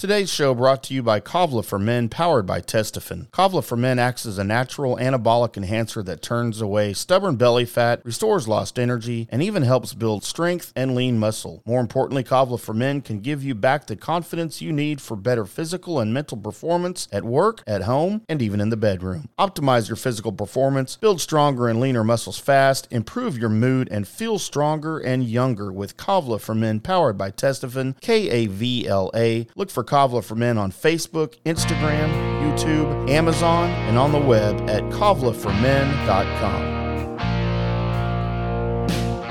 Today's show brought to you by Kavla for Men, powered by Testofen. Kavla for Men acts as a natural anabolic enhancer that turns away stubborn belly fat, restores lost energy, and even helps build strength and lean muscle. More importantly, Kavla for Men can give you back the confidence you need for better physical and mental performance at work, at home, and even in the bedroom. Optimize your physical performance, build stronger and leaner muscles fast, improve your mood, and feel stronger and younger with Kavla for Men, powered by Testofen, K A V L A. Look for Kavla for Men on Facebook, Instagram, YouTube, Amazon, and on the web at kavlaformen.com.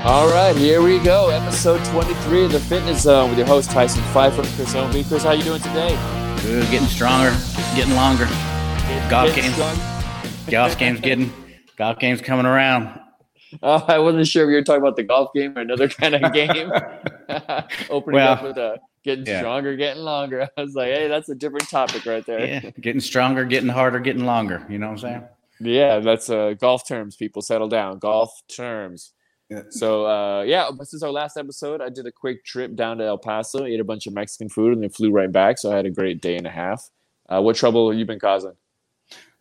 All right, here we go. Episode 23 of the Fitness Zone with your host Tyson Pfeiffer and Chris Ownby. Chris, how you doing today? Good, getting stronger, getting longer. Golf Getting games, strong? golf games getting, golf games coming around. Oh, I wasn't sure if you were talking about the golf game or another kind of game. Opening Well, up with a getting yeah. stronger, getting longer. I was like, hey, that's a different topic right there. Yeah, getting stronger, getting harder, getting longer. You know what I'm saying? Yeah, that's uh, golf terms. People settle down. Golf terms. Yeah. So uh, yeah, this is our last episode. I did a quick trip down to El Paso, ate a bunch of Mexican food, and then flew right back. So I had a great day and a half. Uh, what trouble have you been causing?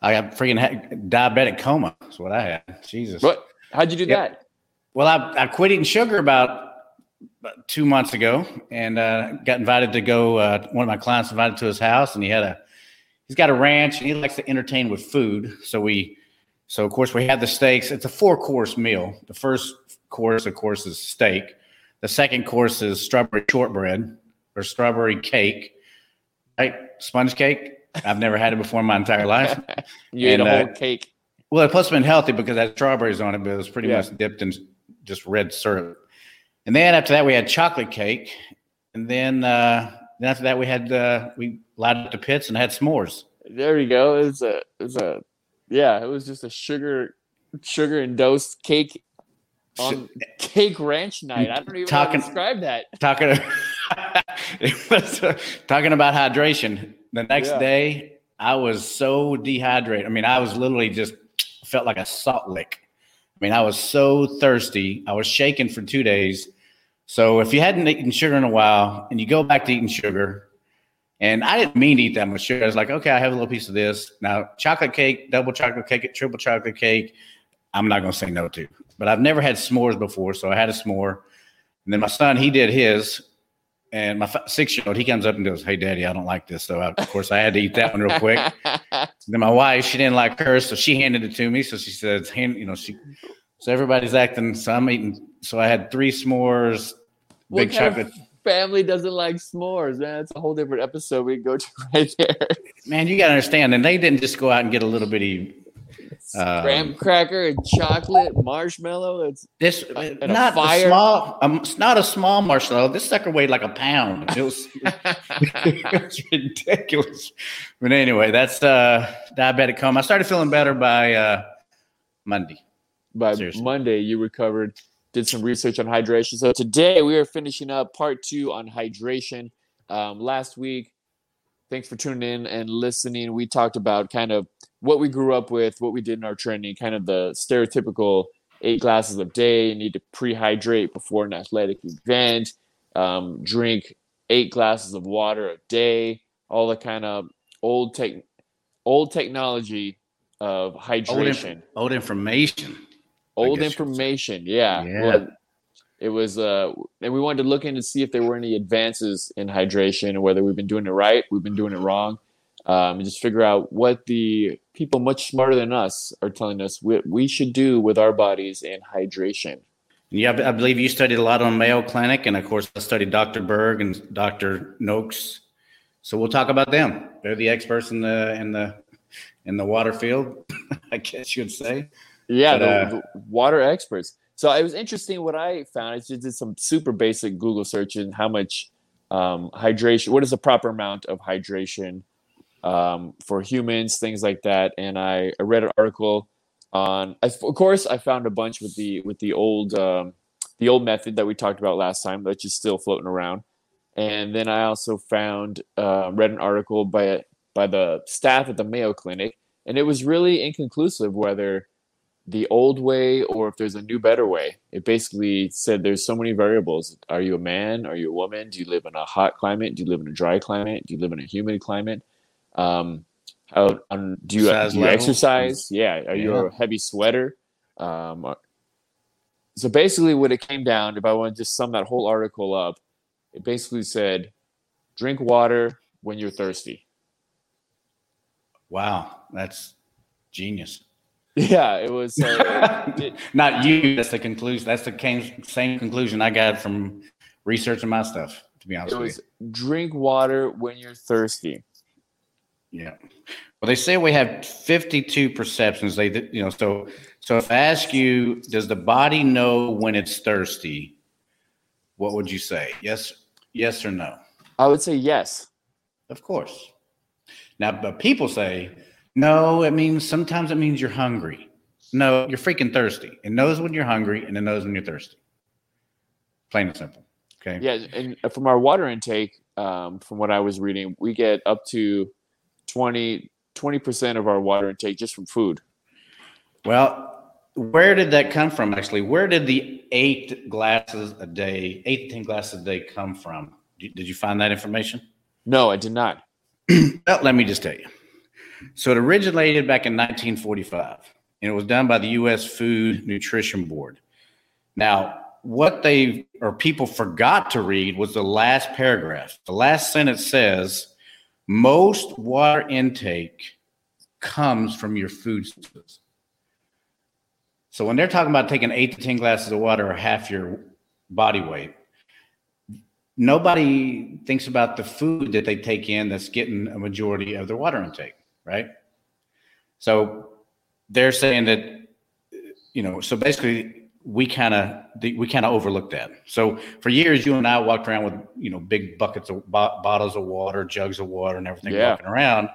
I got freaking ha- diabetic coma. That's what I had. Jesus. What? How'd you do Yep. that? Well, I, I quit eating sugar about, about two months ago, and uh, got invited to go. Uh, one of my clients invited to his house, and he had a he's got a ranch, and he likes to entertain with food. So we, so of course we had the steaks. It's a four course meal. The first course, of course, is steak. The second course is strawberry shortbread or strawberry cake, right? Sponge cake. I've never had it before in my entire life. You ate And, a uh, whole cake. Well, it plus been healthy because it had strawberries on it, but it was pretty Yeah. much dipped in just red syrup. And then after that, we had chocolate cake, and then uh, then after that, we had uh, we lighted up the pits and had s'mores. There you go. It's a it's a yeah. It was just a sugar sugar endorsed cake on cake ranch night. I don't even know how Talking- to describe that. Talking, it was uh, talking about hydration. The next Yeah. day, I was so dehydrated. I mean, I was literally just felt like a salt lick. I mean, I was so thirsty. I was shaking for two days. So if you hadn't eaten sugar in a while and you go back to eating sugar, and I didn't mean to eat that much sugar. I was like, okay, I have a little piece of this. Now, chocolate cake, double chocolate cake, triple chocolate cake, I'm not going to say no to. But I've never had s'mores before, so I had a s'more. And then my son, he did his. And my six year old, he comes up and goes, Hey, daddy, I don't like this. So, I, of course, I had to eat that one real quick. Then my wife, she didn't like hers, so she handed it to me. So she says, hand, you know, she, so everybody's acting. So I'm eating. So I had three s'mores, What big chocolate. Family doesn't like s'mores, man. It's a whole different episode we can go to right there. Man, you got to understand. And they didn't just go out and get a little bitty. Um, Graham cracker and chocolate, marshmallow. It's This a not fire. a small. Um, it's not a small marshmallow. This sucker weighed like a pound. It was, it was ridiculous. But anyway, that's uh, diabetic coma. I started feeling better by uh, Monday. by Seriously. Monday you recovered, did some research on hydration. So today we are finishing up part two on hydration. Um, last week, thanks for tuning in and listening. We talked about kind of what we grew up with, what we did in our training, kind of the stereotypical eight glasses a day. You need to pre-hydrate before an athletic event. Um, drink eight glasses of water a day. All the kind of old tech, old technology of Old, hydration inf- old information. Old guess you could say. information yeah, Yeah. Well, it was uh and we wanted to look in to see if there were any advances in hydration and whether we've been doing it right we've been doing it wrong um, and just figure out what the people much smarter than us are telling us we, we should do with our bodies in hydration Yeah, I believe you studied a lot on Mayo Clinic, and of course, I studied Dr. Berg and Dr. Noakes. So we'll talk about them. They're the experts in the in the in the water field, I guess you'd say. Yeah But, the, uh, the water experts. So it was interesting what i found. I just did some super basic google search searching how much um, hydration what is the proper amount of hydration um, for humans things like that. And I, I read an article on I, of course i found a bunch with the with the old um, the old method that we talked about last time that's just still floating around. And then i also found uh, read an article by by the staff at the mayo clinic and it was really inconclusive whether the old way or if there's a new better way. It basically said there's so many variables. Are you a man? Are you a woman? Do you live in a hot climate? Do you live in a dry climate? Do you live in a humid climate? Um, how, um, do you, do you exercise? Yeah. Are yeah. you a heavy sweater? Um, so basically what it came down if i want to just sum that whole article up it basically said drink water when you're thirsty. Wow. That's genius yeah, it was. Uh, it, Not you. That's the conclusion. That's the same conclusion I got from researching my stuff. To be honest, it was you. drink water when you're thirsty. Yeah. Well, they say we have 52 perceptions. They, you know, so so if I ask you, does the body know when it's thirsty? What would you say? Yes, yes or no? I would say yes. Of course. Now, but people say no, it means sometimes it means you're hungry. No, you're freaking thirsty. It knows when you're hungry and it knows when you're thirsty. Plain and simple. Okay. Yeah, and from our water intake, um, from what I was reading, we get up to 20 percent of our water intake just from food. Well, where did that come from? Actually, where did the eight glasses a day, eight to ten glasses a day, come from? Did you find that information? No, I did not. well, let me just tell you. So it originated back in 1945, and it was done by the U.S. Food Nutrition Board. Now, what they or people forgot to read was the last paragraph. The last sentence says, "Most water intake comes from your food sources." So when they're talking about taking eight to ten glasses of water or half your body weight, nobody thinks about the food that they take in that's getting a majority of their water intake right? So they're saying that, you know, so basically we kind of we kind of overlooked that. So for years, you and I walked around with you know big buckets of bo- bottles of water, jugs of water, and everything yeah. walking around.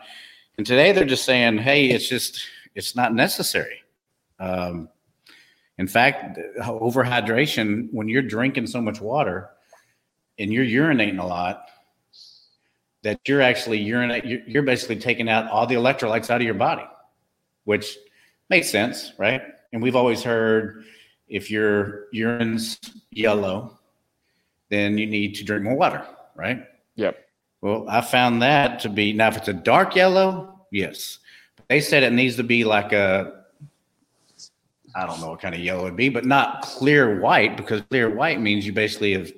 And today they're just saying, hey, it's just it's not necessary. Um, in fact, overhydration when you're drinking so much water and you're urinating a lot, that you're actually urinate, you're, basically taking out all the electrolytes out of your body, which makes sense, right? And we've always heard if your urine's yellow, then you need to drink more water, right? Yep. Well, I found that to be now if it's a dark yellow, yes. They said it needs to be like a I don't know what kind of yellow it'd be, but not clear white because clear white means you basically have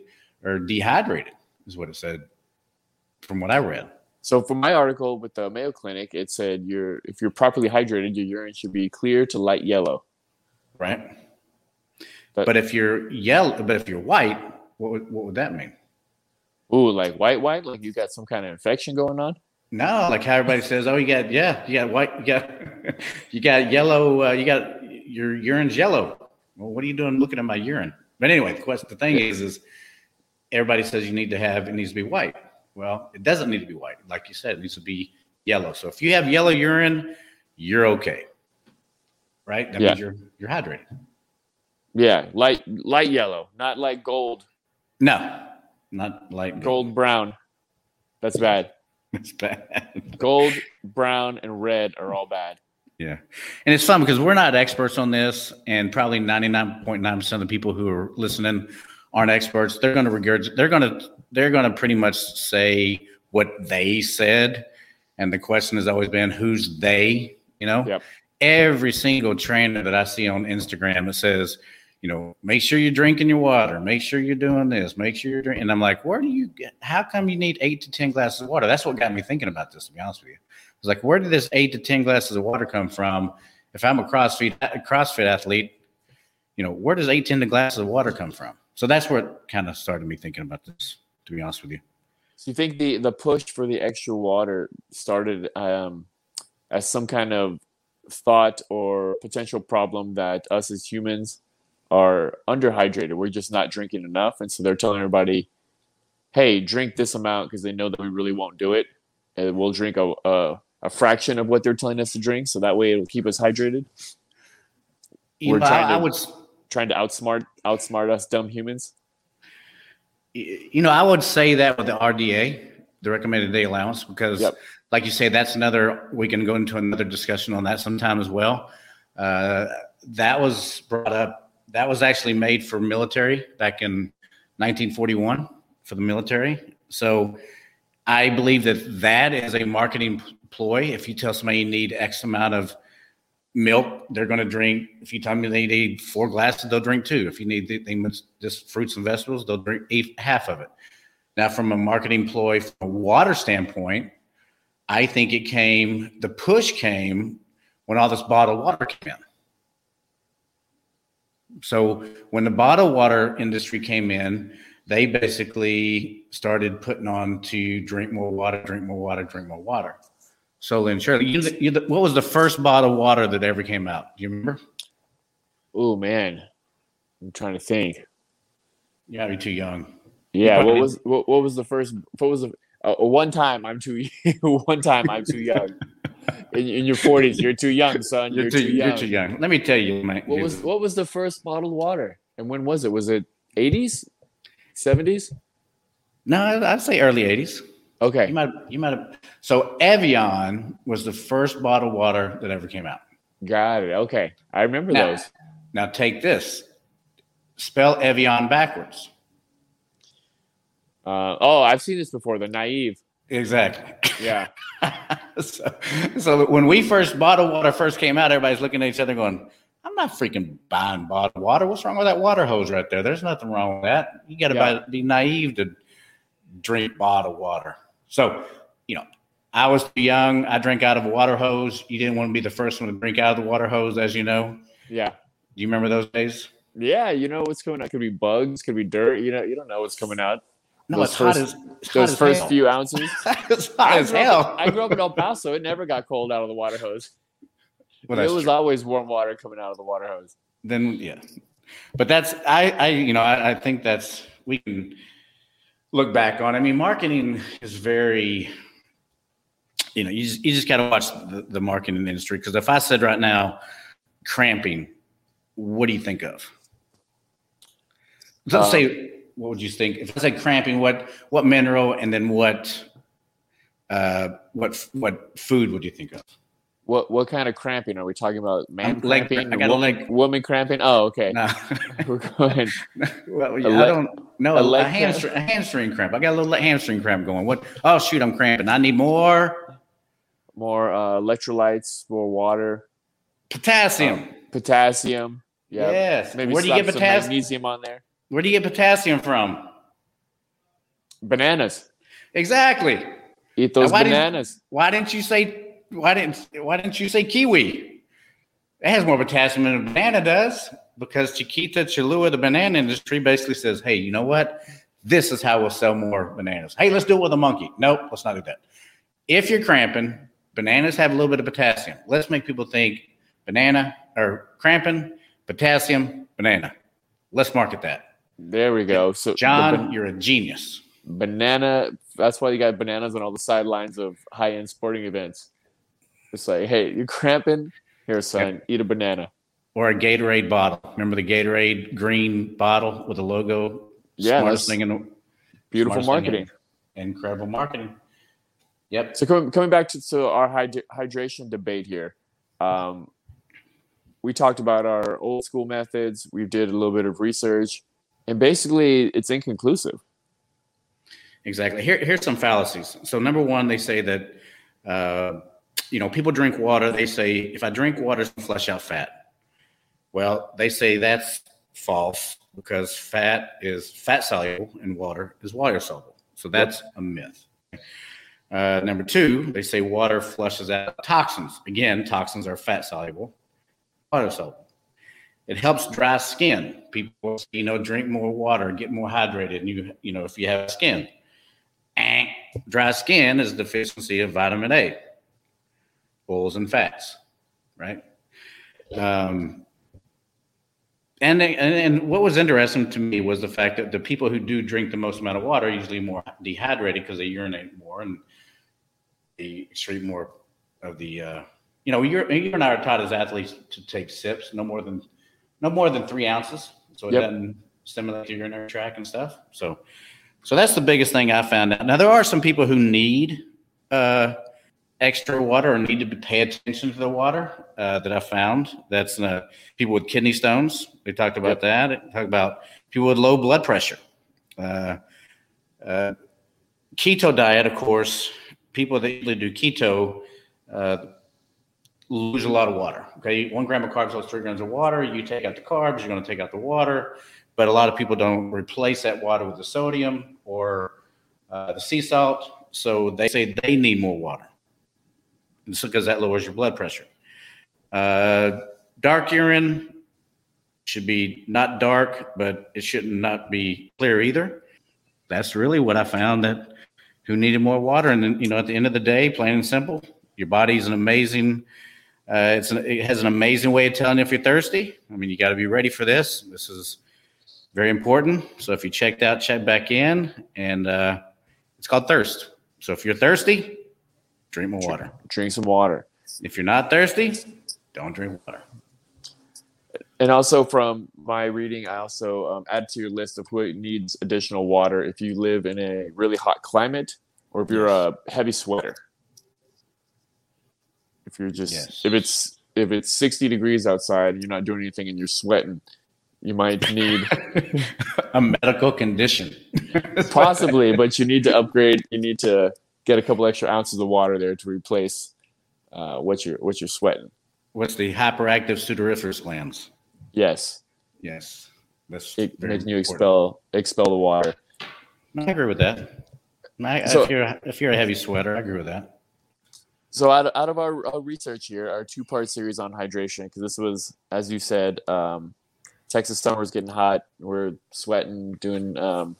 are dehydrated, is what it said from what I read. So from my article with the Mayo Clinic, it said you're if you're properly hydrated, your urine should be clear to light yellow. Right. But, but if you're yellow, but if you're white, what would, what would that mean? Ooh, like white, white, like you got some kind of infection going on. No, like how everybody says, oh, you got yeah, you got white, you got you got yellow, uh, you got your urine's yellow. Well, what are you doing looking at my urine? But anyway, the question, the thing is, is everybody says you need to have it needs to be white. Well, it doesn't need to be white. Like you said, it needs to be yellow. So if you have yellow urine, you're okay. Right? That yeah. means you're you're hydrated. Yeah, light light yellow, not like gold. No, not light gold, gold brown. That's bad. That's bad. gold, brown, and red are all bad. Yeah. And it's fun because we're not experts on this, and probably 99.9% of the people who are listening aren't experts. They're going to regurgitate, they're going to they're going to pretty much say what they said. And the question has always been, who's they? You know, yep. every single trainer that I see on Instagram, that says, you know, make sure you're drinking your water, make sure you're doing this, make sure you're drinking. And I'm like, where do you get, how come you need eight to 10 glasses of water? That's what got me thinking about this, to be honest with you. I was like, where did this eight to 10 glasses of water come from? If I'm a CrossFit, CrossFit athlete, you know, where does eight, to 10 glasses of water come from? So that's what kind of started me thinking about this to be honest with you. So you think the the push for the extra water started um, as some kind of thought or potential problem that us as humans are underhydrated. We're just not drinking enough, and so they're telling everybody, "Hey, drink this amount," because they know that we really won't do it, and we'll drink a, a, a fraction of what they're telling us to drink, so that way it'll keep us hydrated. To, I would trying to outsmart outsmart us dumb humans you know, I would say that with the RDA, the recommended day allowance, because yep. like you say, that's another, we can go into another discussion on that sometime as well. Uh, that was brought up. That was actually made for military back in 1941 for the military. So I believe that that is a marketing ploy. If you tell somebody you need X amount of milk, they're going to drink. If you tell me they need four glasses, they'll drink two. If you need things just fruits and vegetables, they'll drink eight, half of it. Now, from a marketing ploy, from a water standpoint, I think it came. The push came when all this bottled water came in. So when the bottled water industry came in, they basically started putting on to drink more water, drink more water, drink more water. So Lynn Shirley, you, you, what was the first bottle of water that ever came out? Do you remember? Oh man, I'm trying to think. Yeah, you're too young. Yeah, what was what, what was the first? What was the uh, one time? I'm too one time I'm too young. In, in, your 40s, you're too young, son. You're, you're too, too, young. You're too young. Let me tell you, man. What was what was the first bottled water, and when was it? Was it 80s, 70s? No, I'd say early 80s. Okay. You might you might have so Evian was the first bottled water that ever came out. Got it. Okay. I remember now, those. Now take this. Spell Evian backwards. Uh, oh, I've seen this before. The naive. Exactly. Yeah. so, so when we first bottled water first came out, everybody's looking at each other going, I'm not freaking buying bottled water. What's wrong with that water hose right there? There's nothing wrong with that. You got to yeah. be naive to drink bottled water. So, you know, I was too young. I drank out of a water hose. You didn't want to be the first one to drink out of the water hose, as you know. Yeah. Do you remember those days? Yeah, you know what's coming out. Could be bugs, could be dirt. You know, you don't know what's coming out. No, those it's first, hot as, it's those first hell. few ounces. it's hot as hell. Up, I grew up in El Paso. It never got cold out of the water hose. Well, it was true. always warm water coming out of the water hose. Then yeah, but that's I I you know I, I think that's we can look back on. I mean, marketing is very, you know, you just, you just got to watch the, the marketing industry. Because if I said right now, cramping, what do you think of? Let's um, say, what would you think if I said cramping? What what mineral and then what uh, what what food would you think of? What what kind of cramping are we talking about? Man cramping, woman, leg. woman cramping. Oh, okay. No. We're going. well, yeah, I don't know. A, a, hamstring, a hamstring cramp. I got a little hamstring cramp going. What? Oh shoot, I'm cramping. I need more. More uh, electrolytes, more water, potassium. Um, potassium. Yep. Yes. Maybe Where do you get potassium? Magnesium on there. Where do you get potassium from? Bananas. Exactly. Eat those why bananas. Didn't, why didn't you say why didn't why didn't you say kiwi? It has more potassium than a banana does because Chiquita Cholula, the banana industry, basically says, "Hey, you know what? This is how we'll sell more bananas. Hey, let's do it with a monkey. Nope, let's not do that. If you're cramping, bananas have a little bit of potassium. Let's make people think banana or cramping, potassium, banana. Let's market that. There we go. So, John, ban- you're a genius. Banana. That's why you got bananas on all the sidelines of high-end sporting events. It's like, hey, you're cramping. Here, son, eat a banana. Or a Gatorade bottle. Remember the Gatorade green bottle with the logo? Yeah, smartest thing in the beautiful marketing. Incredible marketing. Yep. So coming coming back to, to our hyd- hydration debate here, um, we talked about our old school methods. We did a little bit of research, and basically, it's inconclusive. Exactly. Here, here's some fallacies. So number one, they say that uh, you know, people drink water. They say, if I drink water, flush out fat. Well, they say that's false because fat is fat soluble and water is water soluble. So that's a myth. Uh, number two, they say water flushes out toxins. Again, toxins are fat soluble, water soluble. It helps dry skin. People, you know, drink more water, get more hydrated. And you, you know, if you have skin, dry skin is deficiency of vitamin A oils and fats, right? Um, and, and and what was interesting to me was the fact that the people who do drink the most amount of water are usually more dehydrated because they urinate more and they excrete more of the. Uh, you know, you you and I are taught as athletes to take sips, no more than no more than three ounces, so it yep. doesn't stimulate your urinary tract and stuff. So, so that's the biggest thing I found out. Now there are some people who need uh, extra water or need to pay attention to the water uh, that I found. That's uh, people with kidney stones. We talked about that. Talk about people with low blood pressure. Uh, uh, keto diet, of course, people that do keto uh, lose a lot of water. Okay, one gram of carbs lost three grams of water. You take out the carbs, you're going to take out the water. But a lot of people don't replace that water with the sodium or uh, the sea salt. So they say they need more water because that lowers your blood pressure. Uh, dark urine should be not dark, but it should not be clear either. That's really what I found that who needed more water. And then, you know, at the end of the day, plain and simple, your body's an amazing. Uh, it's an, it has an amazing way of telling if you're thirsty. I mean, you got to be ready for this. This is very important. So if you checked out, check back in, and uh, it's called thirst. So if you're thirsty, drink more water. Drink some water. If you're not thirsty, don't drink water. And also from my reading, I also um, add to your list of who needs additional water if you live in a really hot climate or if you're a heavy sweater. If you're just yes. if it's if it's 60 degrees outside and you're not doing anything and you're sweating, you might need a medical condition. Possibly, but you need to upgrade. You need to get a couple extra ounces of water there to replace uh, what you're what you're sweating. What's the hyperactive sudoriferous glands? Yes. Yes. That's it, making you expel expel the water. I agree with that. I, so, if you're if you're a heavy sweater, I agree with that. So out of, out of our, our research here, our two part series on hydration, because this was, as you said, um, Texas summer's getting hot. We're sweating, doing um,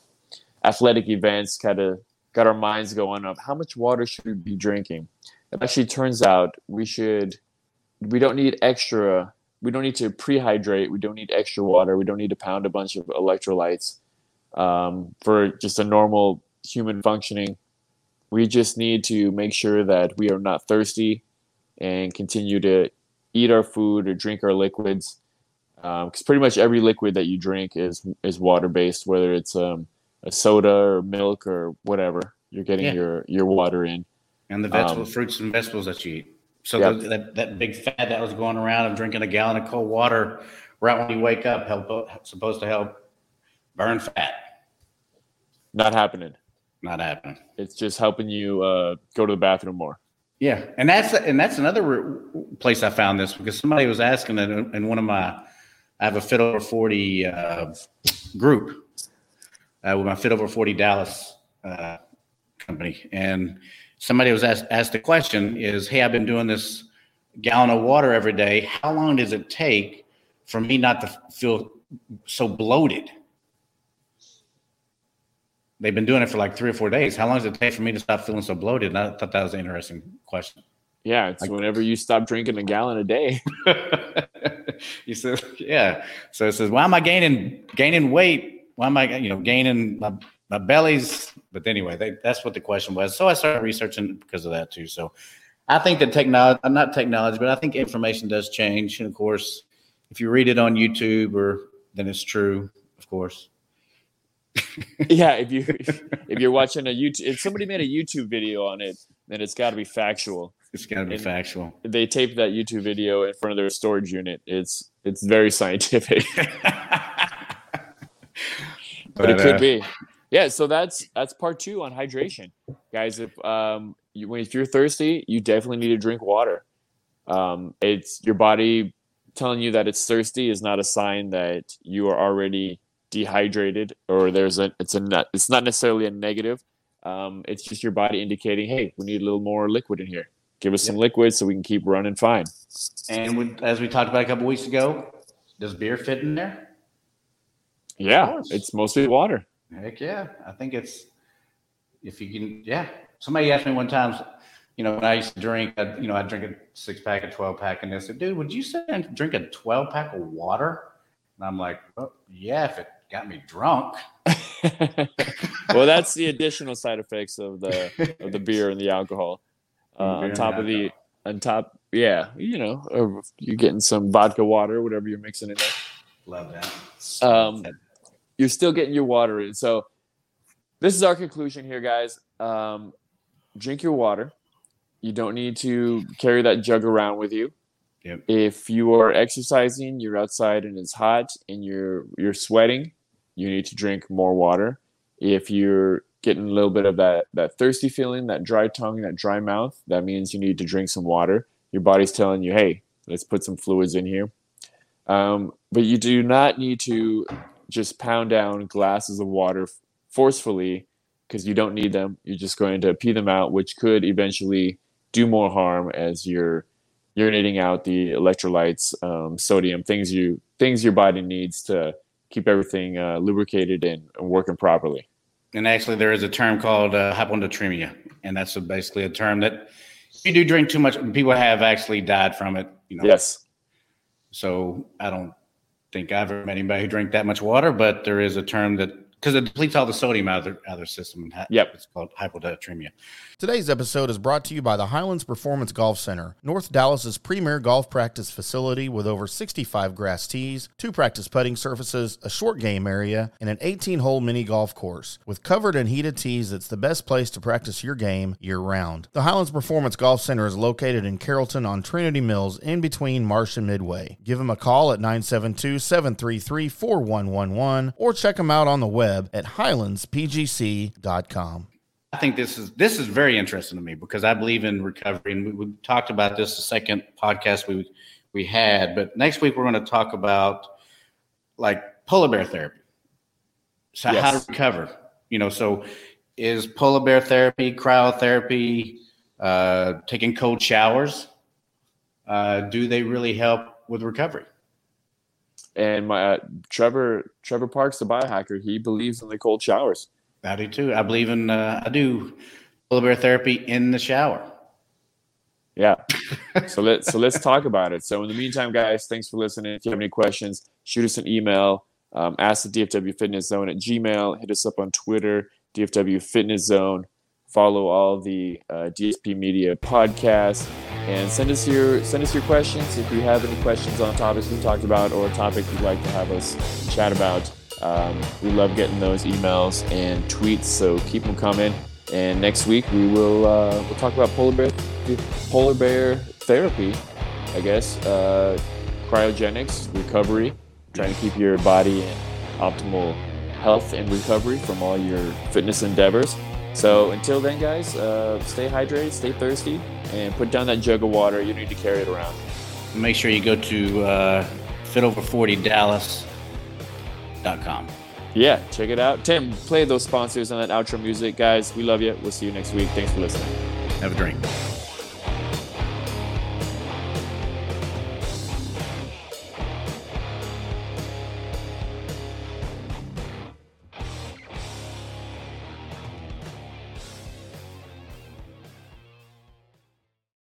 athletic events, kind of got our minds going of how much water should we be drinking. It actually turns out we should, we don't need extra we don't need to prehydrate. We don't need extra water. We don't need to pound a bunch of electrolytes um, for just a normal human functioning. We just need to make sure that we are not thirsty and continue to eat our food or drink our liquids. Because um, pretty much every liquid that you drink is is water based, whether it's um, a soda or milk or whatever. You're getting yeah. your your water in. And the vegetable um, fruits and vegetables that you eat. So yep. the, that, that big fad that was going around of drinking a gallon of cold water right when you wake up help supposed to help burn fat. Not happening. Not happening. It's just helping you uh, go to the bathroom more. Yeah, and that's and that's another place I found this because somebody was asking it in one of my. I have a fit over forty uh, group uh, with my fit over forty Dallas uh, company, and somebody was asked, asked the question is, hey, I've been doing this gallon of water every day. How long does it take for me not to feel so bloated? They've been doing it for like three or four days. How long does it take for me to stop feeling so bloated? And I thought that was an interesting question. Yeah, it's like, whenever you stop drinking a gallon a day. you said, yeah. So it says, why am I gaining gaining weight? Why am I, you know, gaining my my belly's but anyway they, that's what the question was. So i started researching because of that too. So i think that technology i'm uh, not technology but i think information does change. And of course if you read it on youtube or then it's true of course. Yeah if you if you're watching a youtube if somebody made a youtube video on it then it's got to be factual. It's got to be and factual. they taped that youtube video in front of their storage unit. It's it's very scientific but, but, it could uh, be yeah, so that's that's part two on hydration, guys. If um, you, if you're thirsty, you definitely need to drink water. Um, it's your body telling you that it's thirsty is not a sign that you are already dehydrated or there's a it's a it's not necessarily a negative. Um, it's just your body indicating, hey, we need a little more liquid in here. Give us yep. some liquid so we can keep running fine. And as we talked about a couple weeks ago, does beer fit in there? Yeah, it's mostly water. Heck yeah. I think it's, if you can, yeah. Somebody asked me one time, you know, when I used to drink, I, you know, I'd drink a six pack, a 12 pack, and they said, dude, would you say I drink a 12 pack of water? And I'm like, well, yeah, if it got me drunk. well, that's the additional side effects of the of the beer and the alcohol. Uh, on top of the on top, yeah, you know, you're getting some vodka water, whatever you're mixing in there. Love that. Um, you're still getting your water in. So this is our conclusion here, guys. Um, drink your water. You don't need to carry that jug around with you. Yep. If you are exercising, you're outside and it's hot and you're you're sweating, you need to drink more water. If you're getting a little bit of that that thirsty feeling, that dry tongue, that dry mouth, that means you need to drink some water. Your body's telling you, "Hey, let's put some fluids in here." Um, but you do not need to just pound down glasses of water forcefully because you don't need them. You're just going to pee them out, which could eventually do more harm as you're urinating out the electrolytes, um, sodium, things you things your body needs to keep everything uh, lubricated and, and, working properly. And actually, there is a term called uh, hyponatremia, and that's a, basically a term that if you do drink too much. People have actually died from it. You know. Yes. So I don't think I've ever met anybody who drank that much water, but there is a term that because it depletes all the sodium out of their, out of their system. Yep. It's called hyponatremia. Today's episode is brought to you by the Highlands Performance Golf Center, North Dallas's premier golf practice facility with over 65 grass tees, two practice putting surfaces, a short game area, and an 18-hole mini golf course. With covered and heated tees, it's the best place to practice your game year-round. The Highlands Performance Golf Center is located in Carrollton on Trinity Mills in between Marsh and Midway. Give them a call at 972-733-4111 or check them out on the web web at highlandspgc.com. I think this is this is very interesting to me because I believe in recovery, and we, we talked about this the second podcast we we had. But next week we're going to talk about like polar bear therapy. So yes. how to recover? You know, so is polar bear therapy, cryotherapy, uh, taking cold showers? Uh, do they really help with recovery? And my uh, Trevor Trevor Parks, the biohacker, he believes in the cold showers. I do too. I believe in uh, I do polar bear therapy in the shower. Yeah. so let's so let's talk about it. So in the meantime, guys, thanks for listening. If you have any questions, shoot us an email. Um, ask the DFW Fitness Zone at Gmail. Hit us up on Twitter, DFW Fitness Zone. Follow all the uh, DSP Media podcasts and send us your send us your questions if you have any questions on topics we talked about or a topic you'd like to have us chat about. Um, we love getting those emails and tweets, so keep them coming. And next week we will uh, we'll talk about polar bear polar bear therapy, I guess, uh, cryogenics, recovery, trying to keep your body in optimal health and recovery from all your fitness endeavors. So until then, guys, uh, stay hydrated, stay thirsty, and put down that jug of water. You need to carry it around. Make sure you go to uh, fitover40dallas.com. Yeah, check it out. Tim, play those sponsors on that outro music. Guys, we love you. We'll see you next week. Thanks for listening. Have a drink.